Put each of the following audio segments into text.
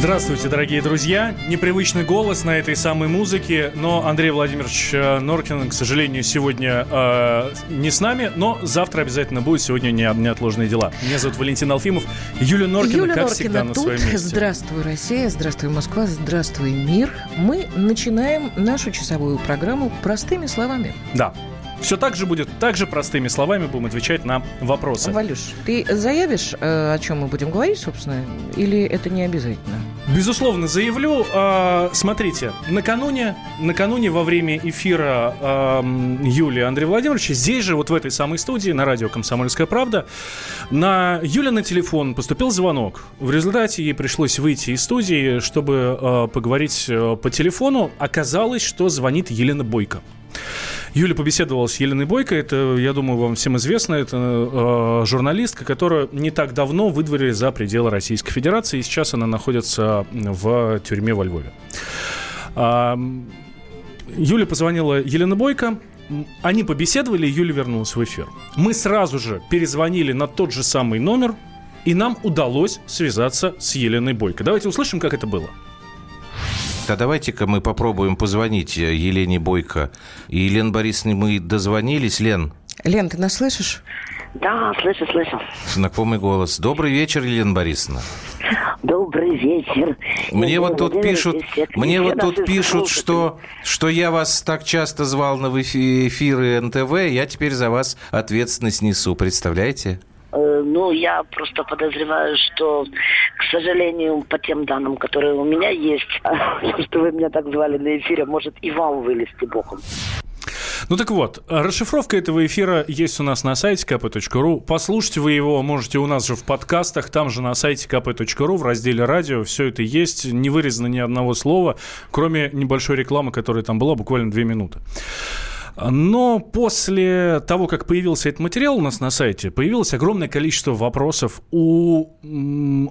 Здравствуйте, дорогие друзья. Непривычный голос на этой самой музыке, но Андрей Владимирович э, Норкин, к сожалению, сегодня э, не с нами, но завтра обязательно будет. Сегодня не, неотложные дела. Меня зовут Валентин Алфимов. Юлия Норкина, Юля как Норкина всегда, на тут. своем месте. Здравствуй, Россия, здравствуй, Москва, здравствуй, мир. Мы начинаем нашу часовую программу простыми словами. Да. Все так же будет, так же простыми словами будем отвечать на вопросы. Валюш, ты заявишь, э, о чем мы будем говорить, собственно, или это не обязательно? Безусловно, заявлю. Э, смотрите, накануне, накануне во время эфира Юлии Андрея Владимировича, здесь же, вот в этой самой студии, на радио «Комсомольская правда», на Юля на телефон поступил звонок. В результате ей пришлось выйти из студии, чтобы э, поговорить э, по телефону. Оказалось, что звонит Елена Бойко. Юля побеседовала с Еленой Бойко. Это, я думаю, вам всем известно. Это э, журналистка, которую не так давно выдворили за пределы Российской Федерации. И сейчас она находится в тюрьме во Львове. А, Юля позвонила Елена Бойко. Они побеседовали, и Юля вернулась в эфир. Мы сразу же перезвонили на тот же самый номер, и нам удалось связаться с Еленой Бойко. Давайте услышим, как это было. А давайте-ка мы попробуем позвонить Елене Бойко. И, Елена Борисовна, мы дозвонились. Лен? Лен, ты нас слышишь? Да, слышу, слышу. Знакомый голос. Добрый вечер, Елена Борисовна. Добрый вечер. Мне Евгений вот тут пишут, мне вот тут пишут, слушатели. что, что я вас так часто звал на эфи- эфиры НТВ, я теперь за вас ответственность несу, представляете? Э, Ну, я просто подозреваю, что, к сожалению, по тем данным, которые у меня есть, что вы меня так звали на эфире, может и вам вылезти боком. Ну так вот, расшифровка этого эфира есть у нас на сайте kp.ru. Послушайте вы его, можете у нас же в подкастах, там же на сайте kp.ru в разделе радио. Все это есть, не вырезано ни одного слова, кроме небольшой рекламы, которая там была буквально две минуты. Но после того, как появился этот материал у нас на сайте, появилось огромное количество вопросов у,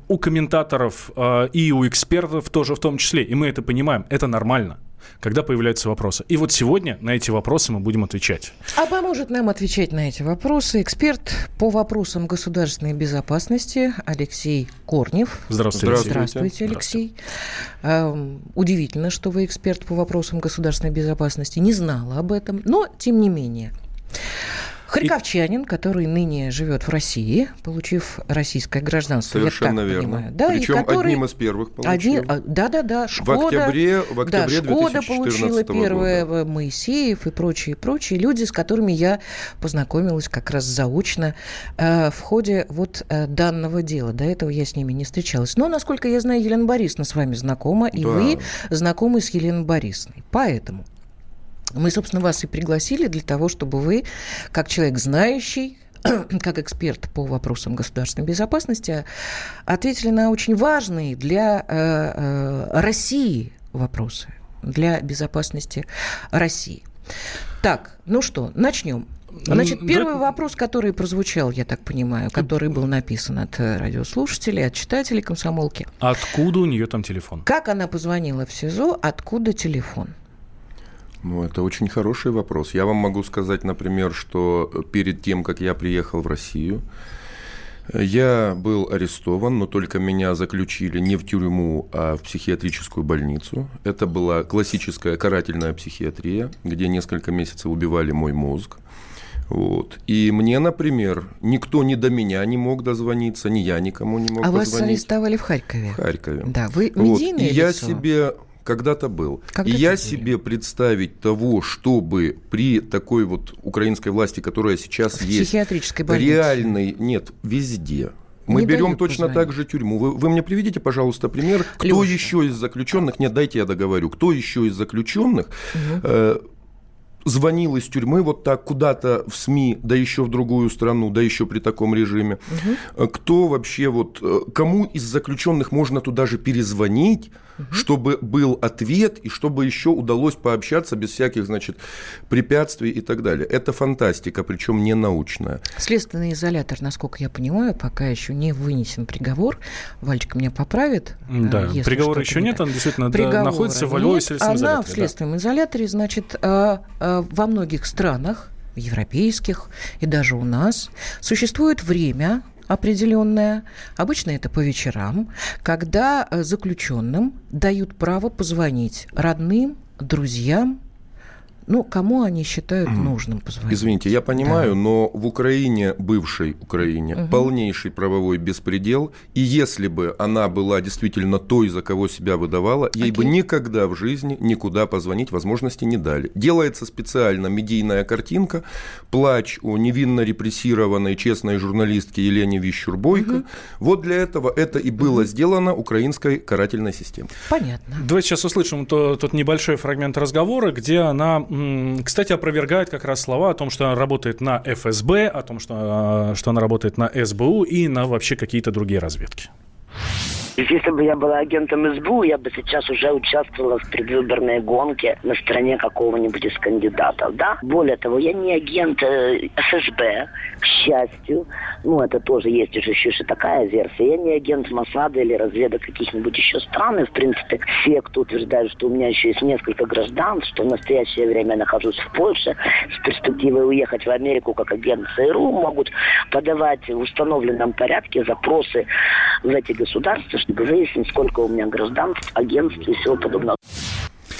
у комментаторов э, и у экспертов тоже в том числе. И мы это понимаем. Это нормально, когда появляются вопросы. И вот сегодня на эти вопросы мы будем отвечать. А поможет нам отвечать на эти вопросы эксперт по вопросам государственной безопасности Алексей Корнев. Здравствуйте, Алексей. Здравствуйте, Алексей. Эм, Удивительно, что вы эксперт по вопросам государственной безопасности. Не знала об этом, но тем не менее. Харьковчанин, который ныне живет в России, получив российское гражданство. Совершенно верно. понимаю. Да, и Причем который- одним из первых получил. Один, а, да-да-да, Шкода. октябре- в да, октябре Шкода 2014 получила первое, э, Моисеев и прочие, прочие люди, с которыми я познакомилась как раз заочно э, в ходе вот э, данного дела. До этого я с ними не встречалась. Но, насколько я знаю, Елена Борисовна с вами знакома, и Да. вы знакомы с Еленой Борисовной. Поэтому мы, собственно, вас и пригласили для того, чтобы вы, как человек знающий, как эксперт по вопросам государственной безопасности, ответили на очень важные для э, э, России вопросы, для безопасности России. Так, ну что, начнем. Значит, первый да- вопрос, который прозвучал, я так понимаю, который был написан от э, радиослушателей, от читателей комсомолки. Откуда у нее там телефон? Как она позвонила в СИЗО, откуда телефон? Ну, это очень хороший вопрос. Я вам могу сказать, например, что перед тем, как я приехал в Россию, я был арестован, но только меня заключили не в тюрьму, а в психиатрическую больницу. Это была классическая карательная психиатрия, где несколько месяцев убивали мой мозг. Вот. И мне, например, никто ни до меня не мог дозвониться, ни я никому не мог а вас позвонить. арестовали в Харькове? В Харькове. Да, вы Вот. медийное И я лицо? себе когда-то был. Когда и я были? себе представить того, чтобы при такой вот украинской власти, которая сейчас В есть, психиатрической больнице. реальной, нет, везде. Мы Не берем точно позвонить. так же тюрьму. Вы, вы мне приведите, пожалуйста, пример, кто Лёша. еще из заключенных, нет, дайте я договорю, кто еще из заключенных э, звонил из тюрьмы вот так куда-то в СМИ, да еще в другую страну, да еще при таком режиме. Э, Кто вообще вот, э, кому из заключенных можно туда же перезвонить, чтобы был ответ и чтобы еще удалось пообщаться без всяких, значит, препятствий и так далее. Это фантастика, причем не научная. Следственный изолятор, насколько я понимаю, пока еще не вынесен приговор. Вальчик меня поправит. Да, э, если приговора еще не нет, так. он действительно да, Приговора находится во Львове следственном Она изоляторе, в да. следственном изоляторе, значит, во многих странах, европейских и даже у нас, существует время, определенное, обычно это по вечерам, когда э, заключенным дают право позвонить родным, друзьям, ну, кому они считают нужным позвонить? Извините, я понимаю, да. но в Украине, бывшей Украине, угу. полнейший правовой беспредел, и если бы она была действительно той, за кого себя выдавала, ей Окей. бы никогда в жизни никуда позвонить возможности не дали. Делается специально медийная картинка, плач о невинно репрессированной честной журналистке Елене Вищурбойко. Угу. Вот для этого это и было угу. сделано украинской карательной системой. Понятно. Давайте сейчас услышим тот небольшой фрагмент разговора, где она кстати, опровергает как раз слова о том, что она работает на ФСБ, о том, что, а, что она работает на СБУ и на вообще какие-то другие разведки. Если бы я была агентом СБУ, я бы сейчас уже участвовала в предвыборной гонке на стороне какого-нибудь из кандидатов, да? Более того, я не агент э, ФСБ, к счастью. Ну, это тоже есть уже еще и такая версия. Я не агент Масада или разведок каких-нибудь еще стран. И, в принципе, все, кто утверждает, что у меня еще есть несколько граждан, что в настоящее время я нахожусь в Польше, с перспективой уехать в Америку как агент ЦРУ, могут подавать в установленном порядке запросы в эти государства, выяснить, сколько у меня граждан, агентств и всего подобного.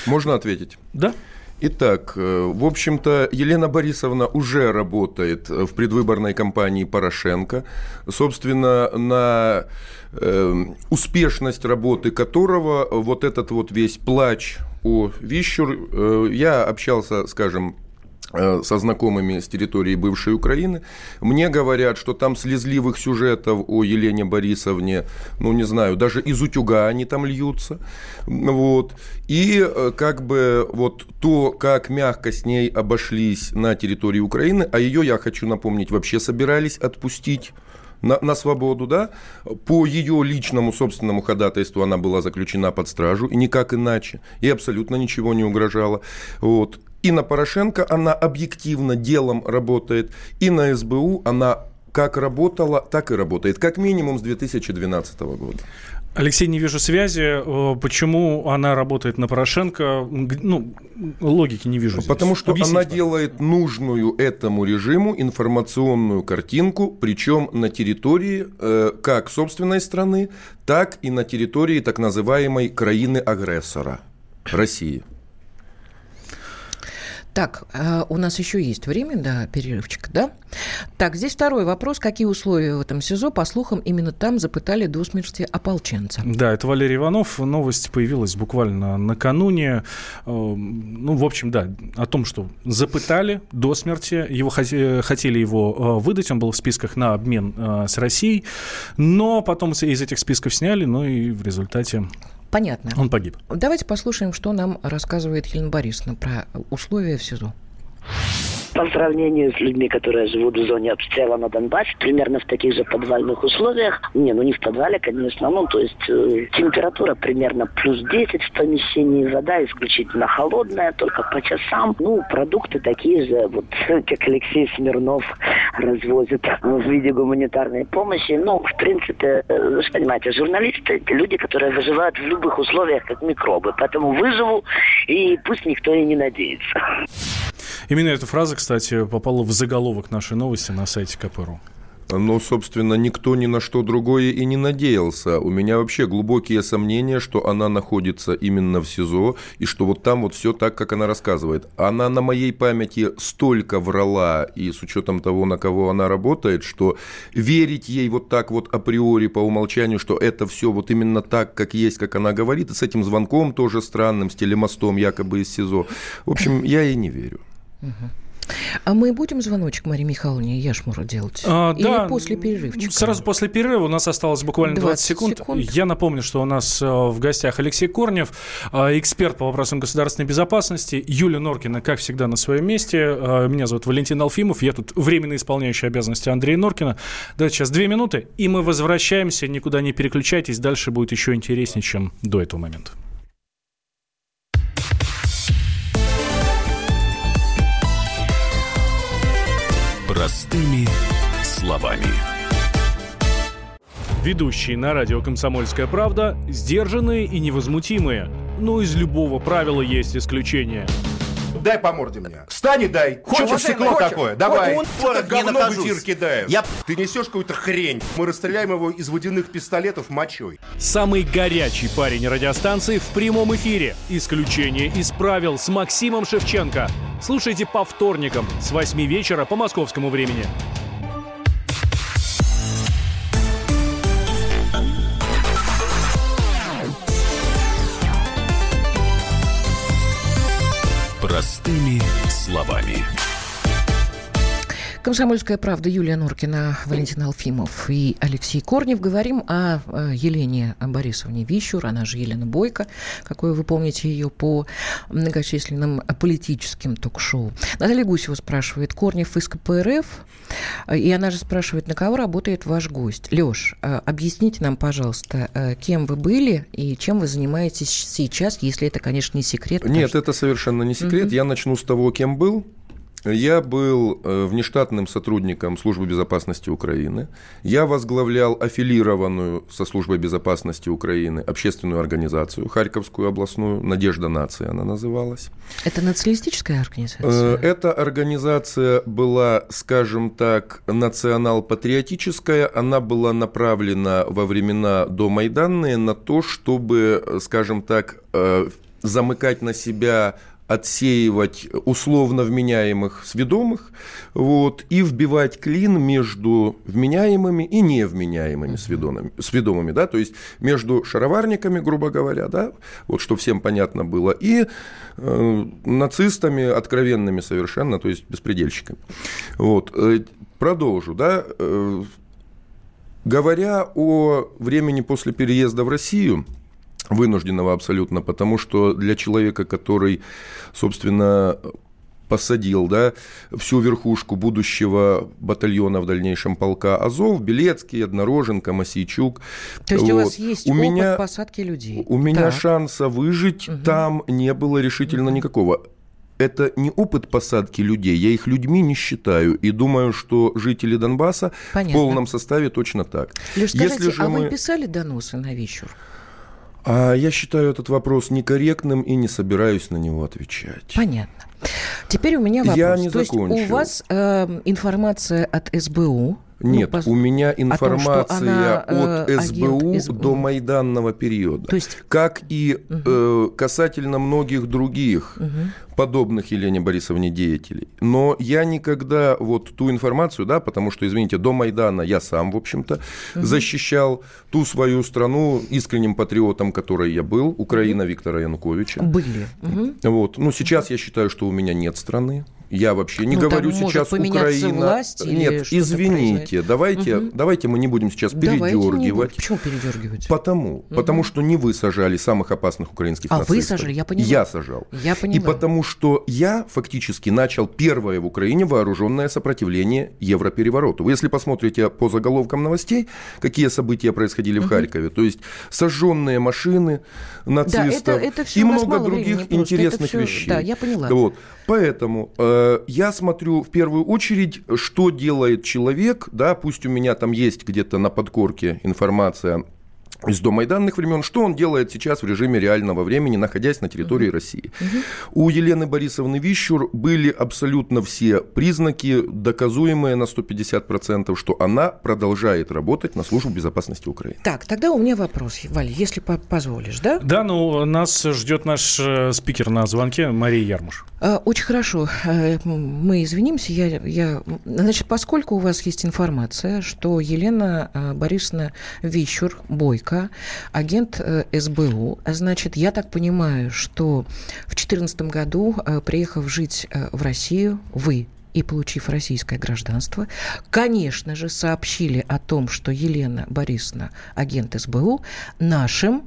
Можно ответить? Да. Итак, э, в общем-то, Елена Борисовна уже работает в предвыборной кампании Порошенко. Собственно, на э, успешность работы которого вот этот вот весь плач о Вищур, э, я общался, скажем, Э, со знакомыми с территории бывшей Украины. Мне говорят, что там слезливых сюжетов о Елене Борисовне, ну, не знаю, даже из утюга они там льются. Вот. И э, как бы вот то, как мягко с ней обошлись на территории Украины, а ее, я хочу напомнить, вообще собирались отпустить на, на свободу, да, по ее личному собственному ходатайству она была заключена под стражу, и никак иначе, и абсолютно ничего не угрожало. Вот. И на Порошенко она объективно делом работает, и на СБУ она как работала, так и работает, как минимум с 2012 года. Алексей, не вижу связи. Э, почему она работает на Порошенко? Ну, логики не вижу. Здесь. Потому что Объясните, она делает нужную этому режиму информационную картинку, причем на территории э, как собственной страны, так и на территории так называемой краины-агрессора России. Так, а у нас еще есть время до перерывчика, да? Так, здесь второй вопрос. Какие условия в этом СИЗО? По слухам, именно там запытали до смерти ополченца. Да, это Валерий Иванов. Новость появилась буквально накануне. Э, ну, в общем, да, о том, что запытали до смерти. Его хотели его э, выдать. Он был в списках на обмен э, с Россией. Но потом из этих списков сняли, ну и в результате Понятно. Он погиб. Давайте послушаем, что нам рассказывает Елена Борисовна про условия в СИЗО по сравнению с людьми, которые живут в зоне обстрела на Донбассе, примерно в таких же подвальных условиях. Не, ну не в подвале, конечно, ну то есть э, температура примерно плюс 10 в помещении, вода исключительно холодная, только по часам. Ну, продукты такие же, вот как Алексей Смирнов развозит в виде гуманитарной помощи. Ну, в принципе, э, вы же понимаете, журналисты – люди, которые выживают в любых условиях, как микробы. Поэтому выживу, и пусть никто и не надеется. Именно эта фраза, кстати, попала в заголовок нашей новости на сайте КПРУ. Ну, собственно, никто ни на что другое и не надеялся. У меня вообще глубокие сомнения, что она находится именно в СИЗО, и что вот там вот все так, как она рассказывает. Она на моей памяти столько врала, и с учетом того, на кого она работает, что верить ей вот так вот априори по умолчанию, что это все вот именно так, как есть, как она говорит, и с этим звонком тоже странным, с телемостом якобы из СИЗО. В общем, я ей не верю. А мы будем звоночек Марии Михайловне Яшмуру делать? А, Или да, после перерывчика? Сразу после перерыва у нас осталось буквально 20, 20 секунд. секунд. Я напомню, что у нас э, в гостях Алексей Корнев, э, эксперт по вопросам государственной безопасности, Юлия Норкина, как всегда, на своем месте. Э, меня зовут Валентин Алфимов, я тут временно исполняющий обязанности Андрея Норкина. Давайте сейчас две минуты, и мы возвращаемся, никуда не переключайтесь, дальше будет еще интереснее, чем до этого момента. Простыми словами. Ведущие на радио «Комсомольская правда» сдержанные и невозмутимые. Но из любого правила есть исключение. дай по морде мне. Встань и дай. Хочешь Хочешь, стекло хочешь? такое? Давай. Хочешь? Вот говно в эфир кидает. Я- Ты несешь какую-то хрень. Мы расстреляем его из водяных пистолетов мочой. Самый горячий парень радиостанции в прямом эфире. Исключение из правил с Максимом Шевченко. Слушайте по вторникам с 8 вечера по московскому времени. Простыми словами. Комсомольская правда, Юлия Нуркина, Валентин Алфимов и Алексей Корнев. Говорим о э, Елене Борисовне Вищур, она же Елена Бойко, какой вы помните ее по многочисленным политическим ток-шоу. Наталья Гусева спрашивает, Корнев из КПРФ, и она же спрашивает, на кого работает ваш гость. Леш, э, объясните нам, пожалуйста, э, кем вы были и чем вы занимаетесь сейчас, если это, конечно, не секрет. Нет, что- это совершенно не секрет. Мгм. Я начну с того, кем был. Я был э, внештатным сотрудником Службы безопасности Украины. Я возглавлял аффилированную со Службой безопасности Украины общественную организацию, Харьковскую областную, «Надежда нации» она называлась. Это националистическая организация? Э, Эта организация была, скажем так, национал-патриотическая. Она была направлена во времена домайданные на то, чтобы, э, скажем так, замыкать на себя отсеивать условно вменяемых сведомых вот, и вбивать клин между вменяемыми и невменяемыми сведомыми, сведомыми да, то есть между шароварниками, грубо говоря, да, вот что всем понятно было, и э, нацистами откровенными совершенно, то есть беспредельщиками. Вот. э, Продолжу, да, э, говоря о времени после переезда в Россию, вынужденного абсолютно, потому что для человека, который, собственно, посадил да, всю верхушку будущего батальона в дальнейшем полка Азов, Белецкий, Однороженко, Масейчук. То есть у Вот. вас есть у опыт меня, посадки людей? У меня Так. шанса выжить там не было решительно никакого. Это не опыт посадки людей, я их людьми не считаю и думаю, что жители Донбасса Понятно. в полном составе точно так. Леш, скажите, Если же а мы- вы писали доносы на Вищур? А я считаю этот вопрос некорректным и не собираюсь на него отвечать. Понятно. Теперь у меня вопрос. Я не То есть у закончил. вас э, информация от СБУ? Ну, Нет, пос- у меня о том, информация она, от э, СБУ, агент СБУ. до майданного периода. То есть- Как и э, касательно многих других Мгм. подобных Елене Борисовне деятелей. Но я никогда вот ту информацию, да, потому что, извините, до Майдана я сам, в общем-то, защищал ту свою страну искренним патриотом, которой я был, Украина Виктора Януковича. Были. Мгм. Вот. Ну, сейчас я считаю, что у меня нет страны. Я вообще не Ну, говорю сейчас Украина. власть Нет, извините, давайте, Мгм. давайте мы не будем сейчас Давайте не передергивать. Почему передергивать? Потому, потому что не вы сажали самых опасных украинских А вы нацистов. сажали, я поняла. Я сажал. Я И поняла. потому что я фактически начал первое в Украине вооруженное сопротивление европеревороту. Вы если посмотрите по заголовкам новостей, какие события происходили в Харькове, то есть сожженные машины нацистов это- это всё и много других просто. Интересных всё- вещей. да, я поняла. Вот. Поэтому э, я смотрю в первую очередь, что делает человек, да, пусть у меня там есть где-то на подкорке информация из домайданных времен, что он делает сейчас в режиме реального времени, находясь на территории России. У Елены Борисовны Вищур были абсолютно все признаки, доказуемые на 150%, что она продолжает работать на службу безопасности Украины. Так, тогда у меня вопрос, Валя, если по- позволишь, да? Да, ну, нас ждет наш э, спикер на звонке Мария Ярмуш. А, Очень хорошо. Э, Мы извинимся. Я, я... Значит, поскольку у вас есть информация, что Елена э, Борисовна Вищур, Бойко, агент э, СБУ, а значит, я так понимаю, что в 2014 году, э, приехав жить э, в Россию, вы и получив российское гражданство, конечно же, сообщили о том, что Елена Борисовна, агент СБУ, нашим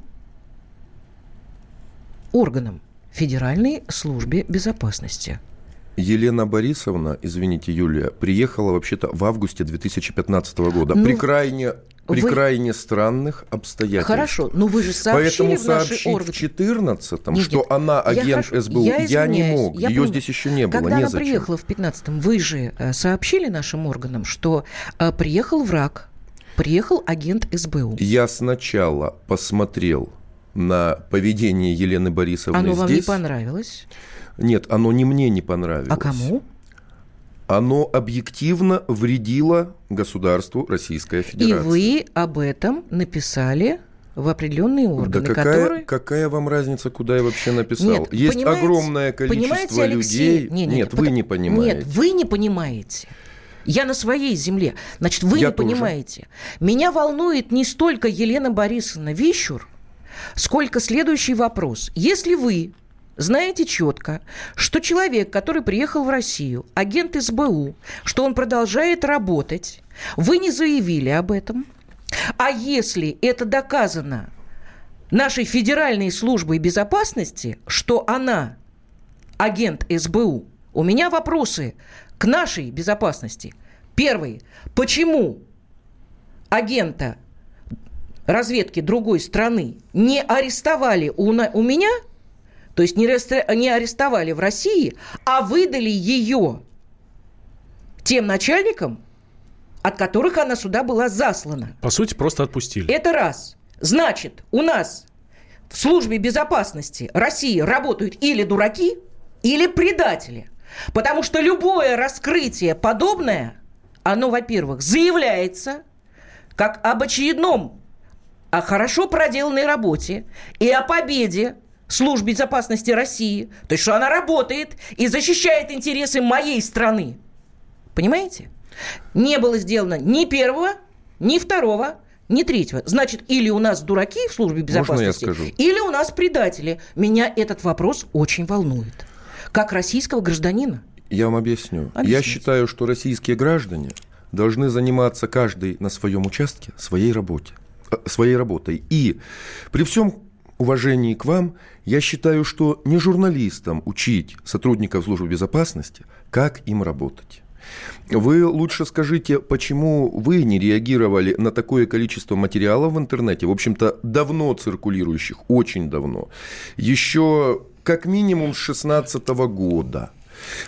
органам Федеральной службе безопасности. Елена Борисовна, извините, Юлия, приехала вообще-то в августе 2015 года Ну, при крайне, при вы- крайне странных обстоятельствах. Хорошо, но вы же сообщили Поэтому в сообщить в 14-м, Нет, что нет, она я агент хорошо- СБУ, я я, не мог. я Ее понимаю. здесь еще не было. Когда она незачем. приехала в 15-м, вы же э, сообщили нашим органам, что э, приехал враг, приехал агент СБУ. Я сначала посмотрел на поведение Елены Борисовны Оно вам здесь. не понравилось? Нет, оно не мне не понравилось. А кому? Оно объективно вредило государству Российская Федерация. И вы об этом написали в определенные органы, да какая, которые... какая вам разница, куда я вообще написал? Нет, Есть огромное количество Алексей? людей. Не, не, Нет, вы потому- не понимаете. Нет, вы не понимаете. Я на своей земле. Значит, вы Я не тоже. понимаете. Меня волнует не столько Елена Борисовна Вищур, сколько следующий вопрос. Если вы знаете четко, что человек, который приехал в Россию, агент СБУ, что он продолжает работать, вы не заявили об этом, а если это доказано нашей Федеральной службой безопасности, что она агент СБУ, у меня вопросы к нашей безопасности. Первый. Почему агента разведки другой страны не арестовали у, на- у меня, то есть не, не арестовали в России, а выдали ее тем начальникам, от которых она сюда была заслана? По сути, просто отпустили. Это раз. Значит, у нас в службе безопасности России работают или дураки, или предатели. Потому что любое раскрытие подобное, оно, во-первых, заявляется как об очередном, о хорошо проделанной работе и о победе служб безопасности России. То есть, что она работает и защищает интересы моей страны. Понимаете? Не было сделано ни первого, ни второго, ни третьего. Значит, или у нас дураки в службе я безопасности, или у нас предатели. Меня этот вопрос очень волнует. Как российского гражданина. Я вам объясню. Я Объясните. считаю, что российские граждане должны заниматься каждый на своем участке своей работе, своей работой. И при всем уважении к вам, я считаю, что не журналистам учить сотрудников службы безопасности, как им работать. Вы лучше скажите, почему вы не реагировали на такое количество материалов в интернете, в общем-то, давно циркулирующих, очень давно, еще как минимум с 16 года.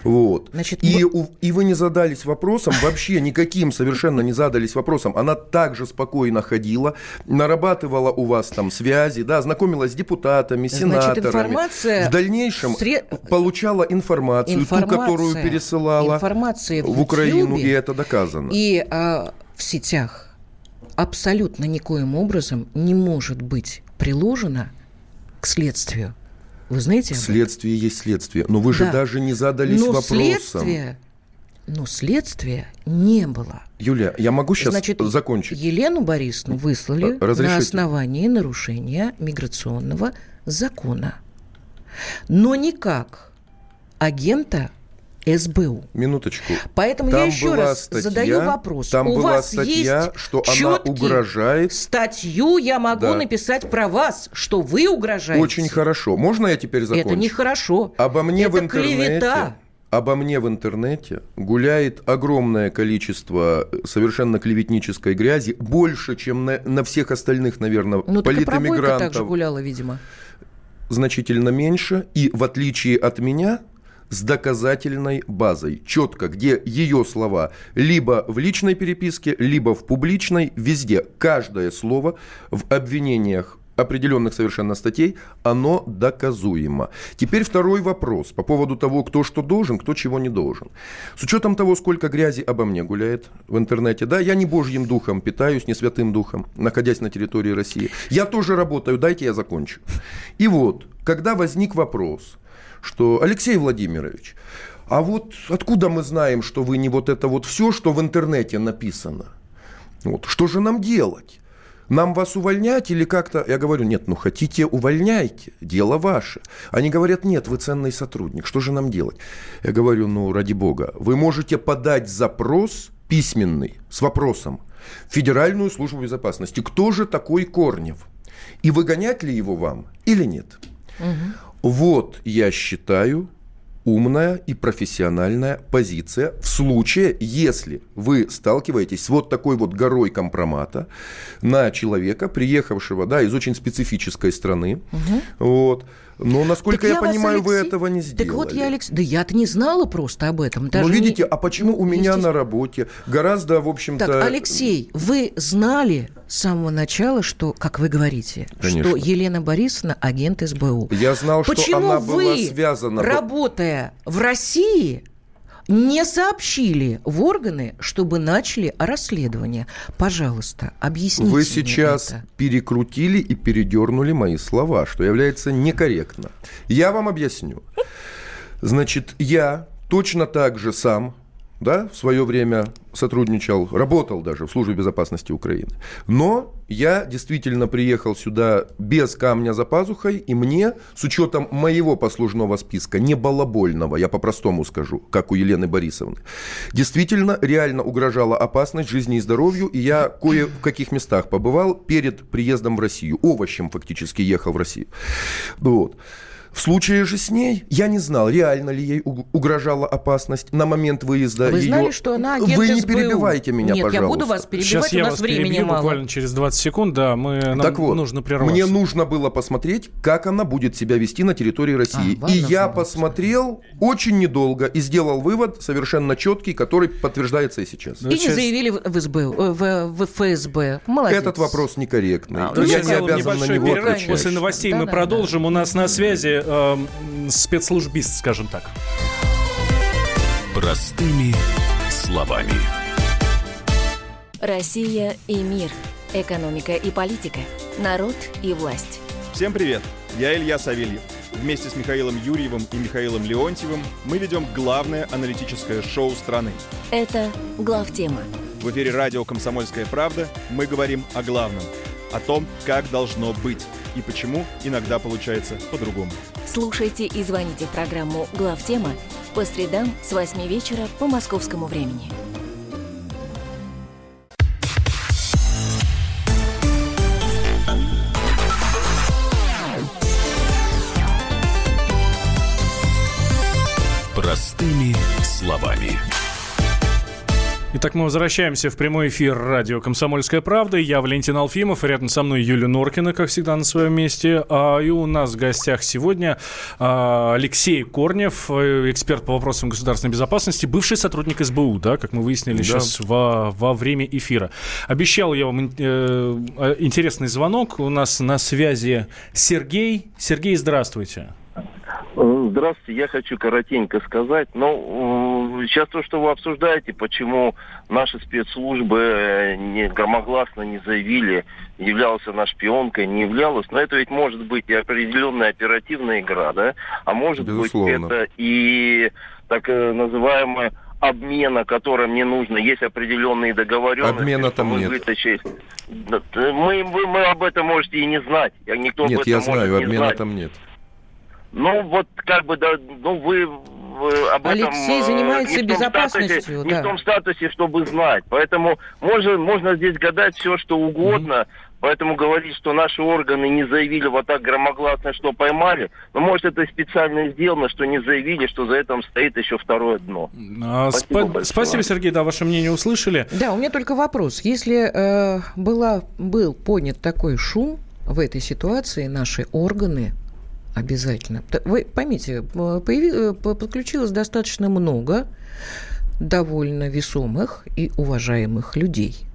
Вот. Значит, и, мы- у- и вы не задались вопросом, вообще никаким совершенно не задались вопросом. Она также спокойно ходила, нарабатывала у вас там связи, да, знакомилась с депутатами, Значит, сенаторами. информация В дальнейшем сре- получала информацию, ту, которую Информация- пересылала информация в в Украину, и это доказано. И а, в сетях абсолютно никоим образом не может быть приложена к следствию. Вы знаете? Следствие есть следствие. Но вы же Да. даже не задались Но вопросом. следствия, но следствия не было. Юлия, я могу сейчас Значит, закончить? Елену Борисовну выслали Э, разрешите? на основании нарушения миграционного закона. Но никак агента СБУ. Минуточку. Поэтому Там я еще раз статья- задаю вопрос. там У была вас статья, есть что она угрожает- Статью я могу Да. написать про вас, что вы угрожаете. Очень хорошо. Можно я теперь закончу? Это нехорошо. Обо мне Это в интернете. клевета. Обо мне в интернете гуляет огромное количество совершенно клеветнической грязи, больше, чем на, на всех остальных, наверное, Ну, так и пробойка политэмигрантов. также гуляла, видимо. значительно меньше, и в отличие от меня, с доказательной базой, четко, где ее слова либо в личной переписке, либо в публичной, везде, каждое слово в обвинениях определенных совершенно статей, оно доказуемо. Теперь второй вопрос по поводу того, кто что должен, кто чего не должен. С учетом того, сколько грязи обо мне гуляет в интернете, да, я не божьим духом питаюсь, не святым духом, находясь на территории России. Я тоже работаю, дайте я закончу. И вот, когда возник вопрос, что Алексей Владимирович, а вот откуда мы знаем, что вы не вот это вот все, что в интернете написано? Вот, что же нам делать? Нам вас увольнять или как-то... Я говорю, нет, ну хотите, увольняйте, дело ваше. Они говорят, нет, вы ценный сотрудник, что же нам делать? Я говорю, ну, ради бога, вы можете подать запрос письменный с вопросом в Федеральную службу безопасности. Кто же такой Корнев? И выгонять ли его вам или нет? Вот, я считаю, умная и профессиональная позиция в случае, если вы сталкиваетесь с вот такой вот горой компромата на человека, приехавшего да, из очень специфической страны. Угу. Вот, но, насколько так я, я понимаю, вас, Алексей... вы этого не сделали. Так вот я, Алекс... Да я-то не знала просто об этом. Даже Но видите, не... а почему ну, у меня здесь... на работе гораздо, в общем-то... Так, Алексей, вы знали с самого начала, что, как вы говорите, Конечно. что Елена Борисовна агент СБУ. Я знал, Почему что она вы, была связана... работая в России, не сообщили в органы, чтобы начали расследование. Пожалуйста, объясните Вы сейчас это. перекрутили и передернули мои слова, что является некорректно. Я вам объясню. Значит, я точно так же сам да, в свое время сотрудничал, работал даже в службе безопасности Украины. Но я действительно приехал сюда без камня за пазухой, и мне, с учетом моего послужного списка, не балабольного, я по-простому скажу, как у Елены Борисовны, действительно реально угрожала опасность жизни и здоровью, и я кое в каких местах побывал перед приездом в Россию. Овощем фактически ехал в Россию. Вот. В случае же с ней я не знал, реально ли ей угрожала опасность на момент выезда. Вы ее... знали, что она агент Вы не СБУ. перебивайте меня, Нет, пожалуйста. я буду вас перебивать, Сейчас у я нас вас времени перебью мало. буквально через 20 секунд, да, мы, нам так вот, нужно прерваться. Мне нужно было посмотреть, как она будет себя вести на территории России. А, и я посмотрел очень недолго и сделал вывод совершенно четкий, который подтверждается и сейчас. И не заявили в, СБУ, э, в, в ФСБ. Молодец. Этот вопрос некорректный. А, я не обязан на него отвечать. После новостей да, мы да, продолжим. Да. У нас на связи э, спецслужбист, скажем так. Простыми словами. Россия и мир. Экономика и политика. Народ и власть. Всем привет! Я Илья Савельев. Вместе с Михаилом Юрьевым и Михаилом Леонтьевым мы ведем главное аналитическое шоу страны. Это «Главтема». В эфире радио «Комсомольская правда» мы говорим о главном. О том, как должно быть и почему иногда получается по-другому. Слушайте и звоните в программу «Главтема» по средам с 8 вечера по московскому времени. Простыми словами. Итак, мы возвращаемся в прямой эфир радио «Комсомольская правда». Я Валентин Алфимов, рядом со мной Юлия Норкина, как всегда, на своем месте. А, и у нас в гостях сегодня а, Алексей Корнев, э, эксперт по вопросам государственной безопасности, бывший сотрудник СБУ, да, как мы выяснили да. сейчас во, во время эфира. Обещал я вам э, интересный звонок. У нас на связи Сергей. Сергей, здравствуйте. Здравствуйте, я хочу коротенько сказать. Ну, сейчас то, что вы обсуждаете, почему наши спецслужбы э, не громогласно не заявили, являлся она шпионкой, не являлась, но это ведь может быть и определенная оперативная игра, да? А может Безусловно. быть это и так э, называемая обмена, который мне нужно, есть определенные договоренности. Обмена там нет. Вытащили. Мы, вы, мы об этом можете и не знать. Никто нет, об этом я знаю, обмена знать. там нет. Ну, вот как бы, да, ну, вы об Алексей этом занимается не безопасностью, статусе, да. не в том статусе, чтобы знать. Поэтому можно, можно здесь гадать все, что угодно. Mm-hmm. Поэтому говорить, что наши органы не заявили вот так громогласно, что поймали, ну, может, это специально сделано, что не заявили, что за этим стоит еще второе дно. А, спасибо, спасибо, Сергей, да, ваше мнение услышали. Да, у меня только вопрос. Если э, была, был понят такой шум в этой ситуации, наши органы Обязательно. Вы поймите, появи, подключилось достаточно много довольно весомых и уважаемых людей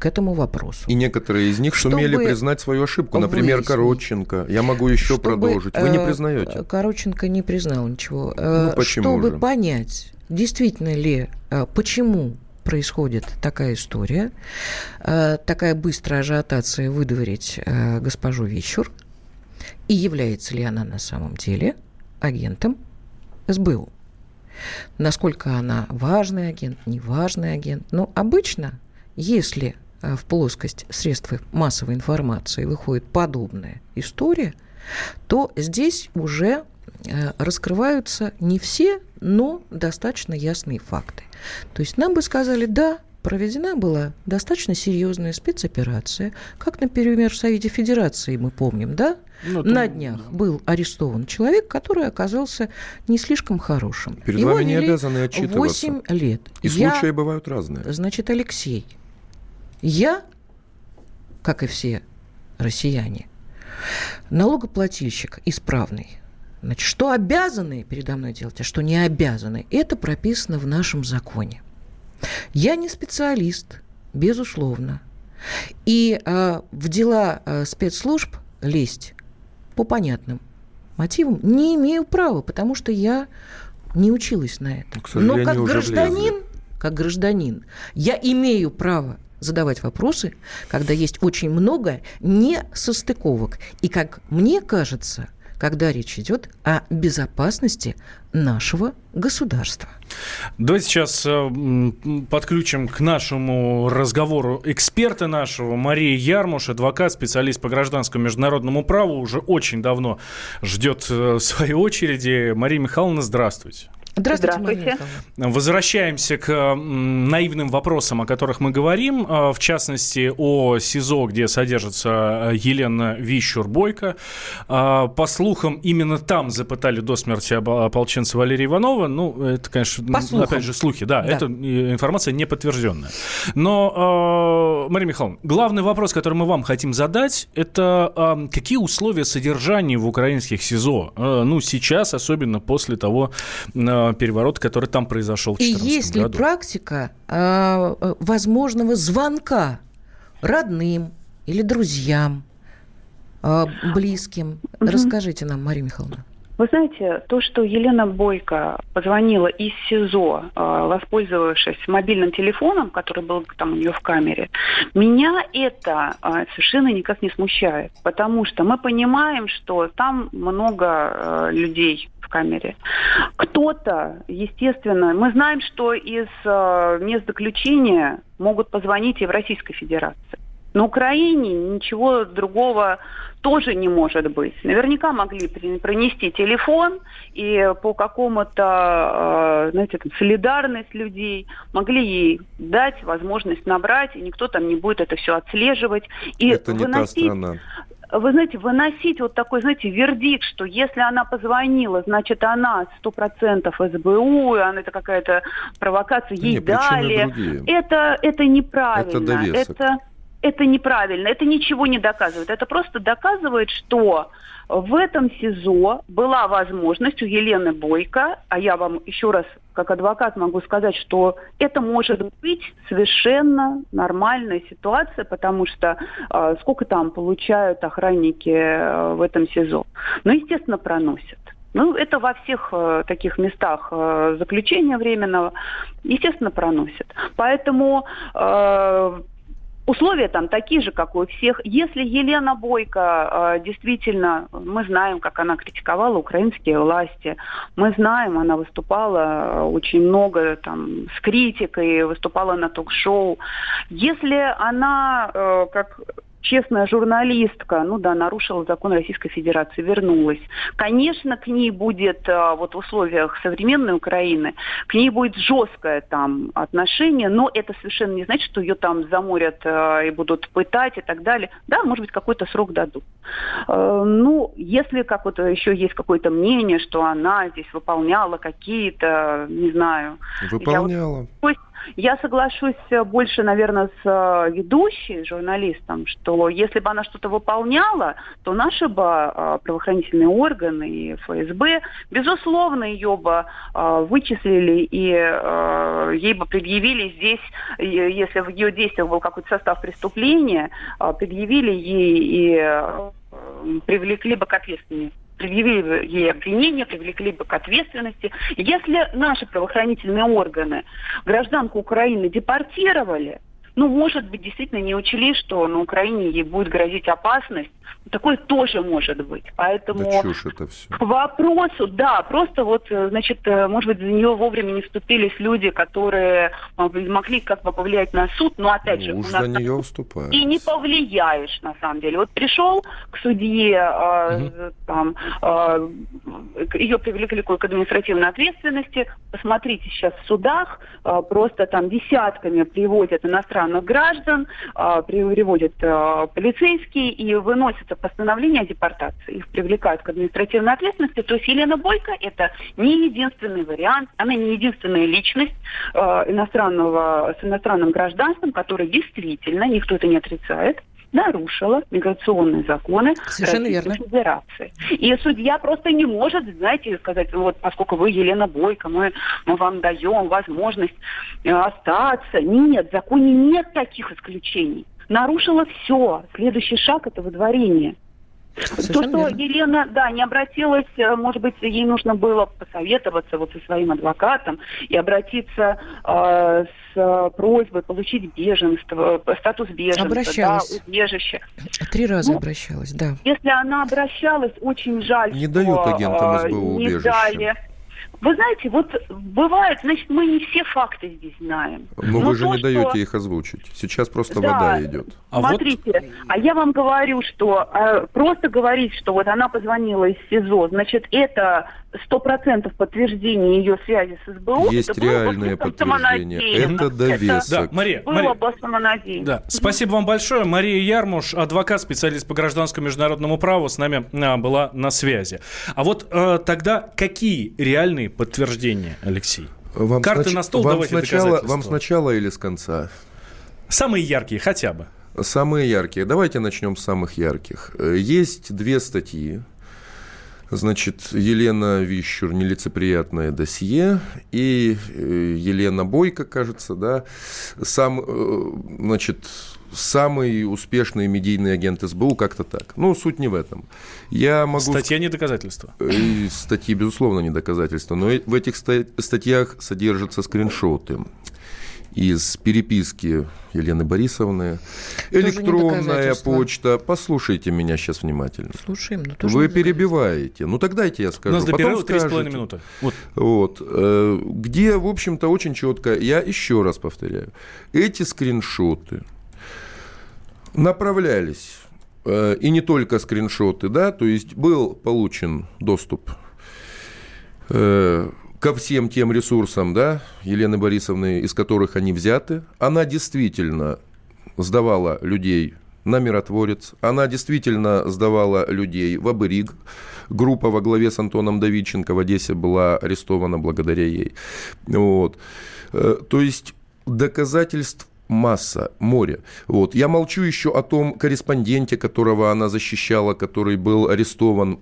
к этому вопросу. И некоторые из них чтобы сумели признать свою ошибку. Например, выяснить, Коротченко. Я могу еще чтобы, продолжить. Вы не э, признаете? Коротченко не признал ничего. Ну, почему чтобы же? понять, действительно ли, э, почему происходит такая история, э, такая быстрая ажиотация выдворить госпожу Вещур – и является ли она на самом деле агентом СБУ. Насколько она важный агент, неважный агент. Но обычно, если э, в плоскость средств массовой информации выходит подобная история, то здесь уже э, раскрываются не все, но достаточно ясные факты. То есть нам бы сказали, да, проведена была достаточно серьезная спецоперация, как, например, в Совете Федерации мы помним, да? Ну, На днях да. был арестован человек, который оказался не слишком хорошим. Перед Его вами не обязаны отчитываться. 8 лет. И я, случаи бывают разные. Значит, Алексей, я, как и все россияне, налогоплательщик исправный. Значит, что обязаны передо мной делать, а что не обязаны, это прописано в нашем законе. Я не специалист, безусловно. И э, в дела э, спецслужб лезть по понятным мотивам не имею права, потому что я не училась на это. Но как гражданин, влезли. как гражданин, я имею право задавать вопросы, когда есть очень много несостыковок. И, как мне кажется, когда речь идет о безопасности нашего государства. Давайте сейчас э, подключим к нашему разговору эксперта нашего, Мария Ярмуш, адвокат, специалист по гражданскому международному праву, уже очень давно ждет э, своей очереди. Мария Михайловна, здравствуйте. Здравствуйте. Здравствуйте. Возвращаемся к наивным вопросам, о которых мы говорим. А, в частности, о СИЗО, где содержится Елена Вищур-Бойко. А, по слухам, именно там запытали до смерти ополченца Валерия Иванова. Ну, это, конечно, По опять же, слухи. Да, да, это информация не подтвержденная. Но, Мария Михайловна, главный вопрос, который мы вам хотим задать, это какие условия содержания в украинских СИЗО? Ну, сейчас, особенно после того переворот, который там произошел в 2014 И есть ли году. практика э, возможного звонка родным или друзьям, э, близким? Угу. Расскажите нам, Мария Михайловна. Вы знаете, то, что Елена Бойко позвонила из СИЗО, воспользовавшись мобильным телефоном, который был там у нее в камере, меня это совершенно никак не смущает, потому что мы понимаем, что там много людей камере. Кто-то, естественно, мы знаем, что из мест заключения могут позвонить и в Российской Федерации. На Украине ничего другого тоже не может быть. Наверняка могли пронести телефон и по какому-то, э, знаете, там, солидарность людей могли ей дать возможность набрать, и никто там не будет это все отслеживать. И это не выносить, та страна вы знаете, выносить вот такой, знаете, вердикт, что если она позвонила, значит, она сто процентов СБУ, она это какая-то провокация, ей не, дали. Это, это неправильно. Это довесок. Это, это неправильно, это ничего не доказывает. Это просто доказывает, что в этом СИЗО была возможность у Елены Бойко, а я вам еще раз как адвокат могу сказать, что это может быть совершенно нормальная ситуация, потому что э, сколько там получают охранники э, в этом СИЗО? Ну, естественно, проносят. Ну, это во всех э, таких местах э, заключения временного, естественно, проносят. Поэтому э, Условия там такие же, как у всех. Если Елена Бойко э, действительно, мы знаем, как она критиковала украинские власти, мы знаем, она выступала э, очень много там с критикой, выступала на ток-шоу. Если она, э, как честная журналистка, ну да, нарушила закон Российской Федерации, вернулась. Конечно, к ней будет а, вот в условиях современной Украины, к ней будет жесткое там отношение, но это совершенно не значит, что ее там заморят а, и будут пытать и так далее. Да, может быть, какой-то срок дадут. А, ну, если как вот еще есть какое-то мнение, что она здесь выполняла какие-то, не знаю... Выполняла. Я вот, я соглашусь э, больше, наверное, с э, ведущей, журналистом, что если бы она что-то выполняла, то наши бы э, правоохранительные органы и ФСБ, безусловно, ее бы вычислили и ей бы предъявили здесь, если в ее действиях был какой-то состав преступления, предъявили ей и привлекли бы к ответственности предъявили ей обвинение, привлекли бы к ответственности. Если наши правоохранительные органы гражданку Украины депортировали, ну, может быть, действительно не учли, что на Украине ей будет грозить опасность, Такое тоже может быть. Поэтому да чушь это все. к вопросу, да, просто вот, э, значит, э, может быть, за нее вовремя не вступились люди, которые могли как бы повлиять на суд, но опять же... Уж за нее вступают. И не повлияешь, на самом деле. Вот пришел к судье, э, угу. там, э, ее привлекли к административной ответственности, посмотрите сейчас в судах, э, просто там десятками приводят иностранных граждан, э, приводят э, полицейские и выносятся постановление о депортации. Их привлекают к административной ответственности. То есть Елена Бойко – это не единственный вариант, она не единственная личность э, иностранного, с иностранным гражданством, который действительно, никто это не отрицает, нарушила миграционные законы Совершенно верно. Федерации. И судья просто не может, знаете, сказать, вот поскольку вы Елена Бойко, мы, мы вам даем возможность э, остаться. Нет, в законе нет таких исключений. Нарушила все. Следующий шаг – это выдворение. Совершенно То, что верно. Елена, да, не обратилась, э, может быть, ей нужно было посоветоваться вот со своим адвокатом и обратиться э, с э, просьбой получить беженство, э, статус беженства, обращалась. да, убежище. Три раза ну, обращалась, да. Если она обращалась, очень жаль, не что дают агентам СБУ не убежище. дали. Вы знаете, вот бывает, значит, мы не все факты здесь знаем. Но, Но вы же то, не даете их озвучить. Сейчас просто да, вода идет. А смотрите, вот... а я вам говорю, что э, просто говорить, что вот она позвонила из СИЗО, значит, это процентов подтверждение ее связи с СБУ. Есть это реальное подтверждение. Это довесок. Да, Мария, было Мария, бы самонадеянно. Да, спасибо вам большое. Мария Ярмуш, адвокат, специалист по гражданскому международному праву, с нами а, была на связи. А вот э, тогда какие реальные подтверждения, Алексей? Вам Карты снач... на стол, вам давайте сначала, Вам сначала или с конца? Самые яркие хотя бы. Самые яркие. Давайте начнем с самых ярких. Э, есть две статьи Значит, Елена Вищур «Нелицеприятное досье» и э, Елена Бойко, кажется, да, сам, э, значит, самый успешный медийный агент СБУ, как-то так. Ну, суть не в этом. Я могу... Статья не доказательство. И статьи, безусловно, не доказательство. Но в этих статьях содержатся скриншоты из переписки Елены Борисовны. Электронная почта. Послушайте меня сейчас внимательно. Слушаем. Но Вы перебиваете. Ну, тогда я скажу. У нас до перерыва 3,5 минуты. Вот. вот. Э, где, в общем-то, очень четко, я еще раз повторяю, эти скриншоты направлялись, э, и не только скриншоты, да, то есть был получен доступ э, ко всем тем ресурсам, да, Елены Борисовны, из которых они взяты. Она действительно сдавала людей на миротворец. Она действительно сдавала людей в Абыриг. Группа во главе с Антоном Давидченко в Одессе была арестована благодаря ей. Вот. Э, то есть доказательств масса, море. Вот. Я молчу еще о том корреспонденте, которого она защищала, который был арестован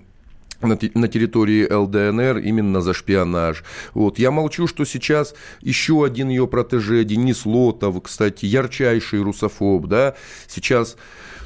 на, на территории ЛДНР именно за шпионаж. Вот. Я молчу, что сейчас еще один ее протеже, Денис Лотов, кстати, ярчайший русофоб, да, сейчас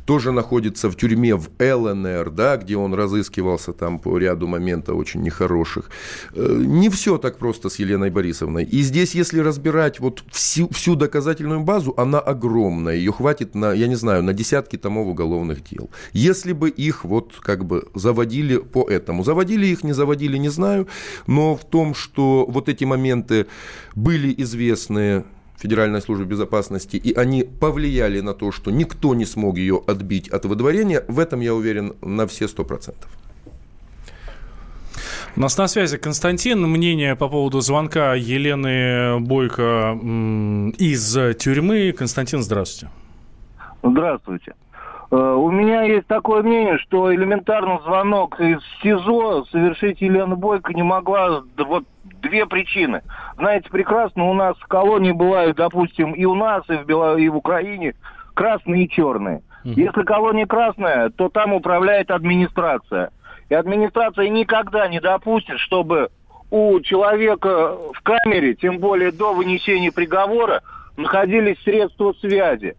тоже находится в тюрьме в ЛНР, да, где он разыскивался там по ряду моментов очень нехороших. Э, не все так просто с Еленой Борисовной. И здесь, если разбирать вот всю, всю доказательную базу, она огромная. Ее хватит на, я не знаю, на десятки томов уголовных дел. Если бы их вот как бы заводили по этому. Заводили их, не заводили, не знаю. Но в том, что вот эти моменты были известны Федеральной службы безопасности, и они повлияли на то, что никто не смог ее отбить от выдворения, в этом я уверен на все сто процентов. У нас на связи Константин. Мнение по поводу звонка Елены Бойко из тюрьмы. Константин, здравствуйте. Здравствуйте. Э, у меня есть такое мнение, что элементарный звонок из СИЗО совершить Елена Бойко не могла вот две причины. Знаете, прекрасно у нас в колонии бывают, допустим, и у нас, и в, Бело... и в Украине красные и черные. Mm-hmm. Если колония красная, то там управляет администрация. И администрация никогда не допустит, чтобы у человека в камере, тем более до вынесения приговора, находились средства связи.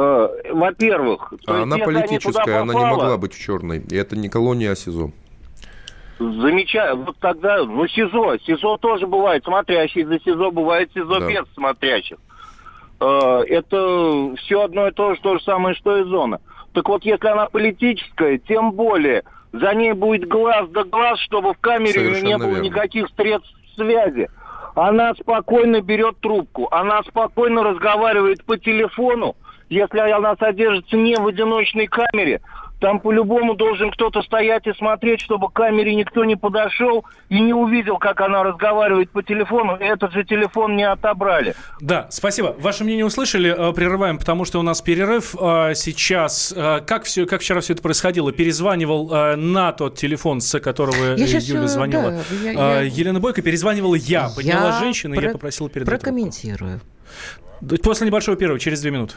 Э, во-первых, а она политическая, она не могла быть в черной. И это не колония, а СИЗО. Замечаю. Вот тогда, ну, СИЗО. СИЗО тоже бывает смотрящий за СИЗО, бывает СИЗО да. без смотрящих. Э, это все одно и то же, то же самое, что и зона. Так вот, если она политическая, тем более, за ней будет глаз да глаз, чтобы в камере Совершенно не было верно. никаких средств связи. Она спокойно берет трубку, она спокойно разговаривает по телефону, если она содержится не в одиночной камере, там по-любому должен кто-то стоять и смотреть, чтобы к камере никто не подошел и не увидел, как она разговаривает по телефону, и этот же телефон не отобрали. Да, спасибо. Ваше мнение услышали. Э, прерываем, потому что у нас перерыв. Э, сейчас, э, как, все, как вчера все это происходило? Перезванивал на тот телефон, с которого я Юля звонила. Да, я, я... Елена Бойко перезванивала я. Подняла я женщина, про... и я попросила передать Прокомментирую. Трубку. После небольшого перерыва, через две минуты.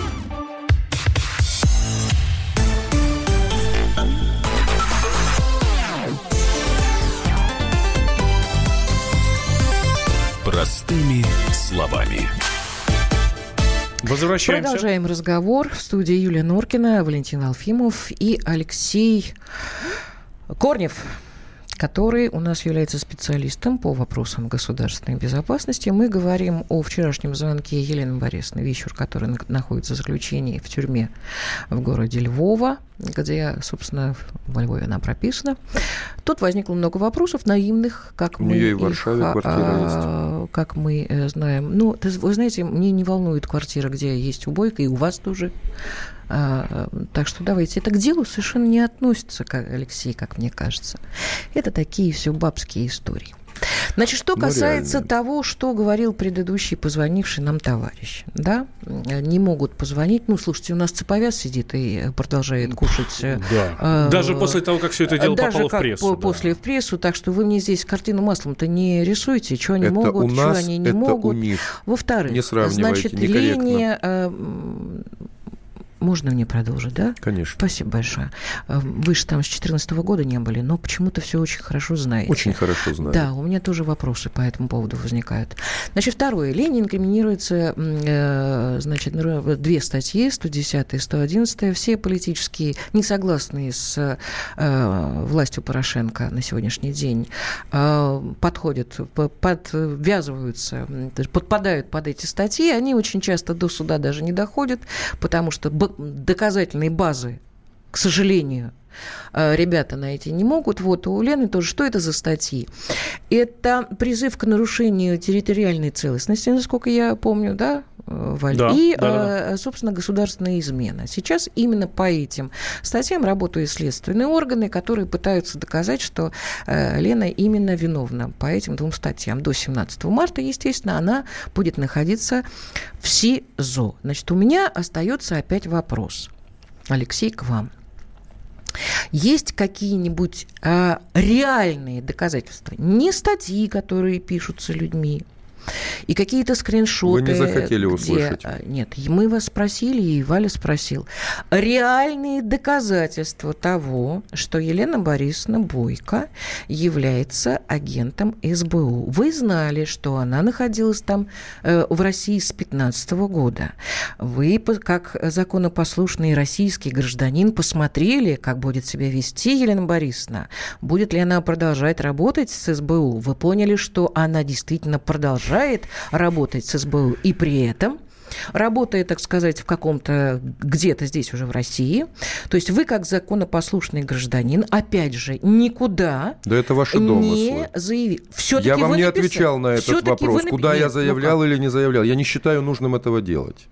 Возвращаемся. Продолжаем разговор. В студии Юлия Норкина, Валентин Алфимов и Алексей Корнев который у нас является специалистом по вопросам государственной безопасности. Мы говорим о вчерашнем звонке Елены Борисовны Вещур, которая находится в заключении в тюрьме в городе Львова, где, собственно, во Львове она прописана. Тут возникло много вопросов наивных, как у мы нее и в Варшаве их, квартира а, есть. Как мы э, знаем. Ну, вы знаете, мне не волнует квартира, где есть убойка, и у вас тоже. А, так что давайте. Это к делу совершенно не относится, как, Алексей, как мне кажется. Это такие все бабские истории. Значит, что ну, касается реально. того, что говорил предыдущий позвонивший нам товарищ, да, не могут позвонить. Ну, слушайте, у нас цеповяз сидит и продолжает кушать. Э, да. Э, Даже после того, как все это дело попало в прессу. По- да. После в прессу, так что вы мне здесь картину маслом-то не рисуйте, что они это могут, что они не это могут. У них. Во-вторых, значит, линия можно мне продолжить, да? Конечно. Спасибо большое. Э, вы же там с 2014 года не были, но почему-то все очень хорошо знаете. Очень хорошо знаю. Да, у меня тоже вопросы по этому поводу возникают. Значит, второе. Ленин инкриминируется, э, значит, две статьи, 110 и 111. Все политические, не согласные с э, властью Порошенко на сегодняшний день, подходят, подвязываются, подпадают под эти статьи. Они очень часто до суда даже не доходят, потому что доказательной базы, к сожалению, э, ребята найти не могут. Вот у Лены тоже. Что это за статьи? Это призыв к нарушению территориальной целостности, насколько я помню, да, Валь? Да, и, да, да. Э, собственно, государственная измена. Сейчас именно по этим статьям работают следственные органы, которые пытаются доказать, что Лена именно виновна по этим двум статьям. До 17 марта, естественно, она будет находиться в СИЗО. Значит, у меня остается опять вопрос. Алексей, к вам. Есть какие-нибудь а, реальные доказательства, не статьи, которые пишутся людьми, и какие-то скриншоты. Вы не захотели где... услышать. А, нет, мы вас спросили, и Валя спросил. Реальные доказательства того, что Елена Борисовна Бойко является агентом СБУ. Вы знали, что она находилась там э, в России с 15 года. Вы, как законопослушный российский гражданин, посмотрели, как будет себя вести Елена Борисовна. Будет ли она продолжать работать с СБУ. Вы поняли, что она действительно продолжает продолжает работать с СБУ, и при этом работая, так сказать, в каком-то где-то здесь уже в России. То есть вы, как законопослушный гражданин, опять же, никуда да это ваши не заявили. Я вам не отвечал на этот вопрос, куда Нет, я заявлял ну или не заявлял. Я не считаю нужным этого делать.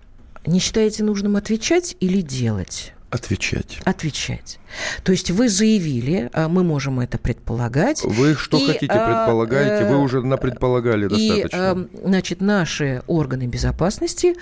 Не считаете нужным отвечать или делать? Отвечать. Отвечать. То есть вы заявили, а, мы можем это предполагать. Вы что и, хотите а, предполагаете? Вы э, уже напредполагали и, достаточно. И, значит, наши органы безопасности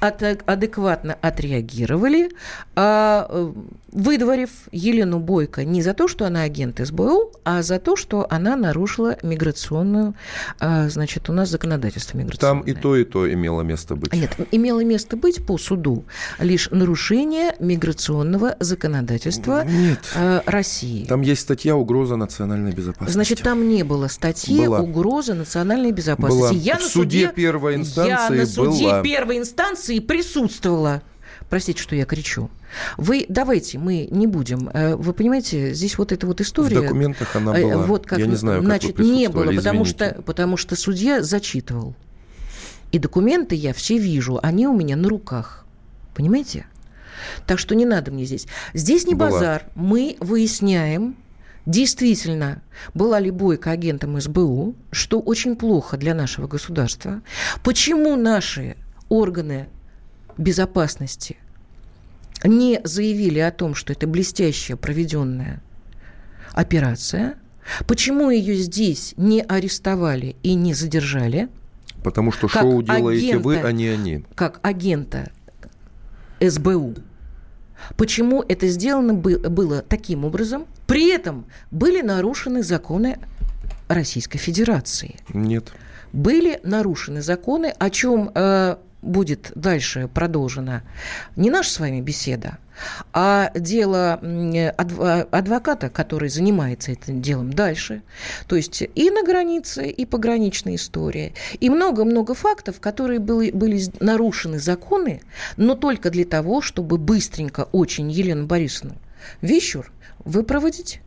адекватно отреагировали, а, э, выдворив Елену Бойко не за то, что она агент СБУ, а за то, что она нарушила миграционную, а, значит, у нас законодательство миграционное. Там и то, и то имело место быть. Нет, имело место быть по суду лишь нарушение миграционного законодательства Нет. А, России. Там есть статья «Угроза национальной безопасности». Значит, там не было статьи была. «Угроза национальной безопасности». Была. Я в на суде, суде первой инстанции Я на суде была. первой инстанции присутствовала. Простите, что я кричу. Вы давайте мы не будем. э, Вы понимаете, здесь вот эта вот история. В документах она э, была. Вот как, Я не знаю, как значит, вы не было, присутствовали, потому извините. что, потому что судья зачитывал. И документы я все вижу, они у меня на руках. Понимаете? Так что не надо мне здесь. Здесь не Была. базар. Мы выясняем, действительно, была ли Бойко агентом СБУ, что очень плохо для нашего государства. Почему наши органы безопасности не заявили о том, что это блестящая проведенная операция? Почему ее здесь не арестовали и не задержали? Потому что Как шоу делаете вы, агента. а не они. как агента СБУ. Почему это сделано бы- было таким образом? При этом были нарушены законы Российской Федерации. Нет. Были нарушены законы, о чем э, будет дальше продолжена не наша с вами беседа, а дело адвоката, который занимается этим делом дальше. То есть и на границе, и пограничная история. И много-много фактов, которые были, были нарушены законы, но только для того, чтобы быстренько очень Елену Борисовну Вещур выпроводить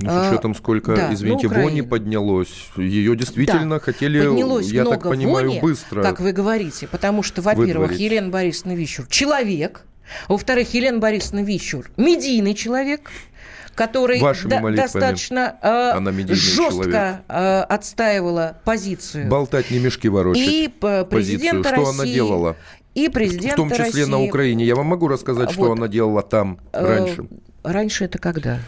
Ну, с учетом, сколько, да, извините, на вони поднялось. Ее действительно Да, хотели, поднялось я много так понимаю, вони, быстро. как вы говорите, потому что, во-первых, выдворить. Елена Борисовна Вищур человек, во-вторых, Елена Борисовна Вищур медийный человек, который Вашими до- молитвами достаточно э, жестко э, отстаивала позицию. Болтать не мешки ворочать. И п- позицию. президента Что она России, делала? И президента В том числе на России. Украине. Я вам могу рассказать, что Вот. она делала там Э, раньше. Раньше это когда?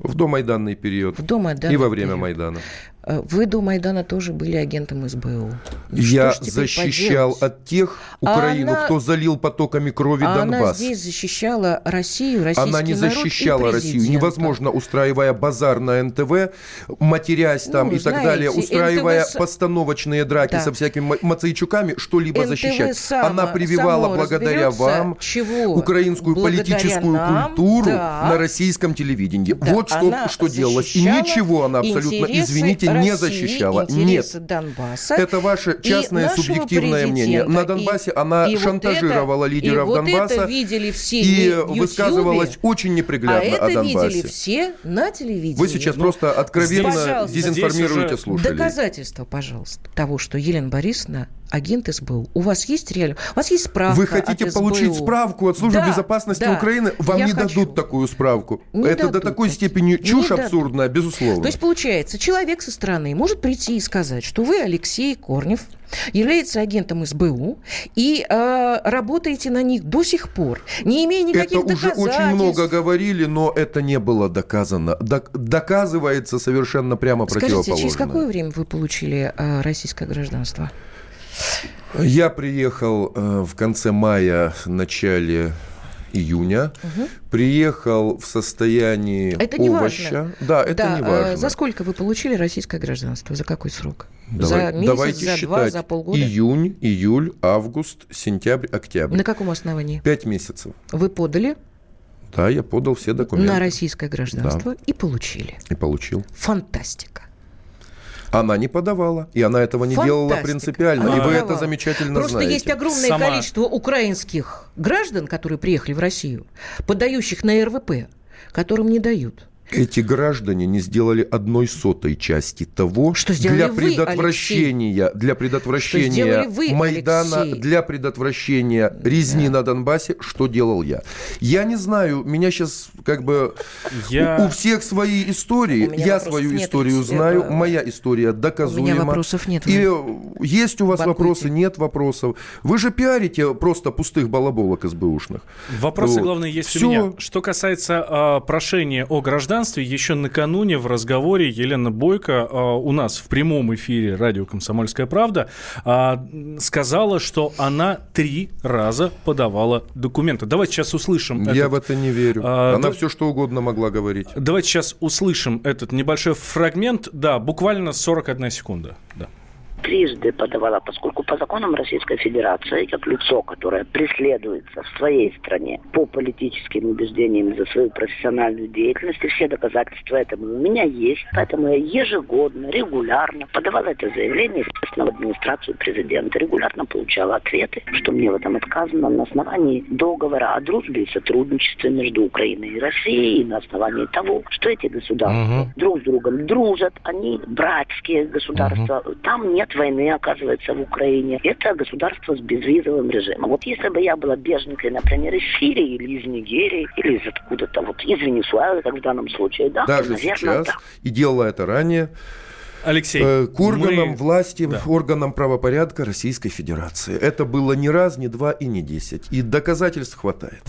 В домайданный период. В домайданный И во время период. Майдана. Э, Вы до Майдана тоже были агентом СБУ. Ну, Я защищал поделать? от тех А Украину, она- кто залил потоками крови А она Донбасс. здесь защищала Россию, российский Она не народ и защищала Россию. Невозможно, устраивая базар на НТВ, матерясь там Ну, и так знаете, далее, устраивая НТВ постановочные драки Да. со всякими ма- Мацейчуками, что-либо НТВ защищать. само- Она прививала благодаря вам чего? украинскую Благодаря политическую нам, культуру да. на российском телевидении. Да, вот что, она что делалось. И ничего она абсолютно, интересы извините, не России, защищала. Нет. Донбасса. Это ваше и частное субъективное мнение. На Донбассе она и вот шантажировала это- лидеров и вот Донбасса это видели все и высказывалась очень а неприглядно это о Донбассе. видели все на телевидении. Вы сейчас Ну, просто откровенно Пожалуйста. дезинформируете уже слушателей. Доказательства, пожалуйста, того, что Елена Борисовна агент СБУ. У вас есть реально? У вас есть справка Вы хотите от получить справку от Службы Да, безопасности да, Украины? Вам я не хочу. дадут такую справку. Не Это до дадут такой такие. степени Не чушь дадут. абсурдная, безусловно. То есть, получается, человек со стороны может прийти и сказать, что вы, Алексей Корнев, является агентом СБУ и э, работаете на них до сих пор, не имея никаких это уже доказательств. очень много говорили, но это не было доказано. Док- доказывается совершенно прямо Скажите, противоположное. через какое время вы получили э, российское гражданство? Я приехал э, в конце мая, начале июня. Приехал в состоянии Это не овоща. важно. Да, это Да, не э, важно. За сколько вы получили российское гражданство? За какой срок? Давай- за месяц, давайте за считать. два, за полгода? Июнь, июль, август, сентябрь, октябрь. На каком основании? Пять месяцев. Вы подали Да, я подал все документы. на российское гражданство и получили. И получил. Фантастика. Она не подавала, и она этого не делала Фантастика. принципиально. Она и вы не это замечательно Просто знаете. есть огромное Сама- количество украинских граждан, которые приехали в Россию, подающих на РВП, которым не дают. Эти граждане не сделали одной сотой части того, Что для вы, предотвращения, для предотвращения вы, Майдана, Алексей? для предотвращения резни на Донбассе, что делал я. Я не знаю, меня сейчас как бы Я- у, у всех свои истории. У меня Я свою нет, историю Алексей. знаю, Э, моя история доказуема. вопросов нет, И вы есть у вас бакуйте. вопросы, нет вопросов. Вы же пиарите просто пустых балаболок СБУшных. Вопросы, Вот. главное, есть Всё. у меня. Что касается а, прошения о гражданстве, гражданстве еще накануне в разговоре Елена Бойко а, у нас в прямом эфире радио «Комсомольская правда» а, сказала, что она три раза подавала документы. Давайте сейчас услышим. Я этот, в это не верю. А, она да, все что угодно могла говорить. Давайте сейчас услышим этот небольшой фрагмент. Да, буквально 41 секунда. Да трижды подавала, поскольку по законам Российской Федерации, как лицо, которое преследуется в своей стране по политическим убеждениям за свою профессиональную деятельность, и все доказательства этому у меня есть, поэтому я ежегодно, регулярно подавала это заявление, естественно, в администрацию президента, регулярно получала ответы, что мне в этом отказано на основании договора о дружбе и сотрудничестве между Украиной и Россией, и на основании того, что эти государства угу. друг с другом дружат, они братские государства, угу. там нет войны, оказывается, в Украине. Это государство с безвизовым режимом. Вот если бы я была беженкой, например, из Сирии или из Нигерии, или из откуда-то, вот из Венесуэлы, как в данном случае, да, Даже наверное, сейчас, да. и делала это ранее, Алексей, э, к органам мы... власти, да. органам правопорядка Российской Федерации. Это было не раз, не два и не десять. И доказательств хватает.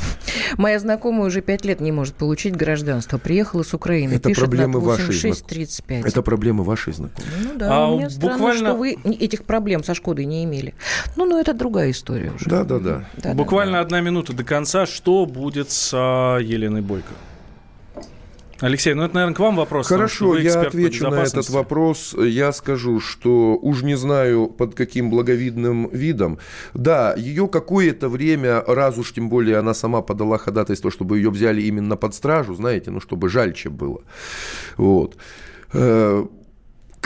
Моя знакомая уже пять лет не может получить гражданство. Приехала с Украины. Это пишет проблемы вашей 35. Это проблемы вашей знакомой. Ну да, а мне странно, буквально... что вы этих проблем со Шкодой не имели. Ну, но это другая история уже. Да, да, да. да буквально да, да. одна минута до конца. Что будет с а, Еленой Бойко? Алексей, ну это, наверное, к вам вопрос. Хорошо, я отвечу на этот вопрос. Я скажу, что уж не знаю, под каким благовидным видом. Да, ее какое-то время, раз уж тем более она сама подала ходатайство, чтобы ее взяли именно под стражу, знаете, ну, чтобы жальче было. Вот э,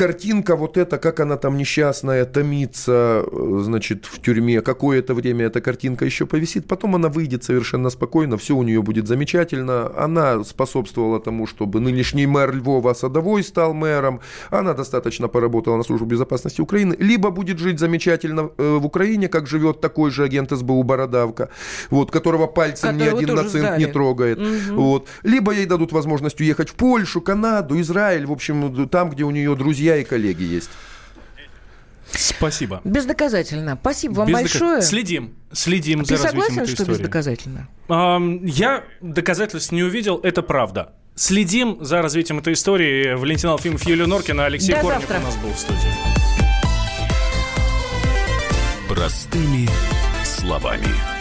картинка вот эта, как она там несчастная, томится, значит, в тюрьме, какое-то время эта картинка еще повисит, потом она выйдет совершенно спокойно, все у нее будет замечательно. Она способствовала тому, чтобы нынешний мэр Львова Садовой стал мэром, она достаточно поработала на службу безопасности Украины, либо будет жить замечательно э, в Украине, как живет такой же агент СБУ Бородавка, вот, которого пальцем ни один сдали. не трогает, угу. вот, либо ей дадут возможность уехать в Польшу, Канаду, Израиль, в общем, там, где у нее друзья друзья и коллеги есть. Спасибо. Бездоказательно. Спасибо вам Бездока... большое. Следим. Следим Ты за развитием этой что бездоказательно? Я доказательств не увидел, это правда. Следим за развитием этой истории. Валентин Алфимов, Юлия Норкина, Алексей До Корнев завтра. у нас был в студии. Простыми словами.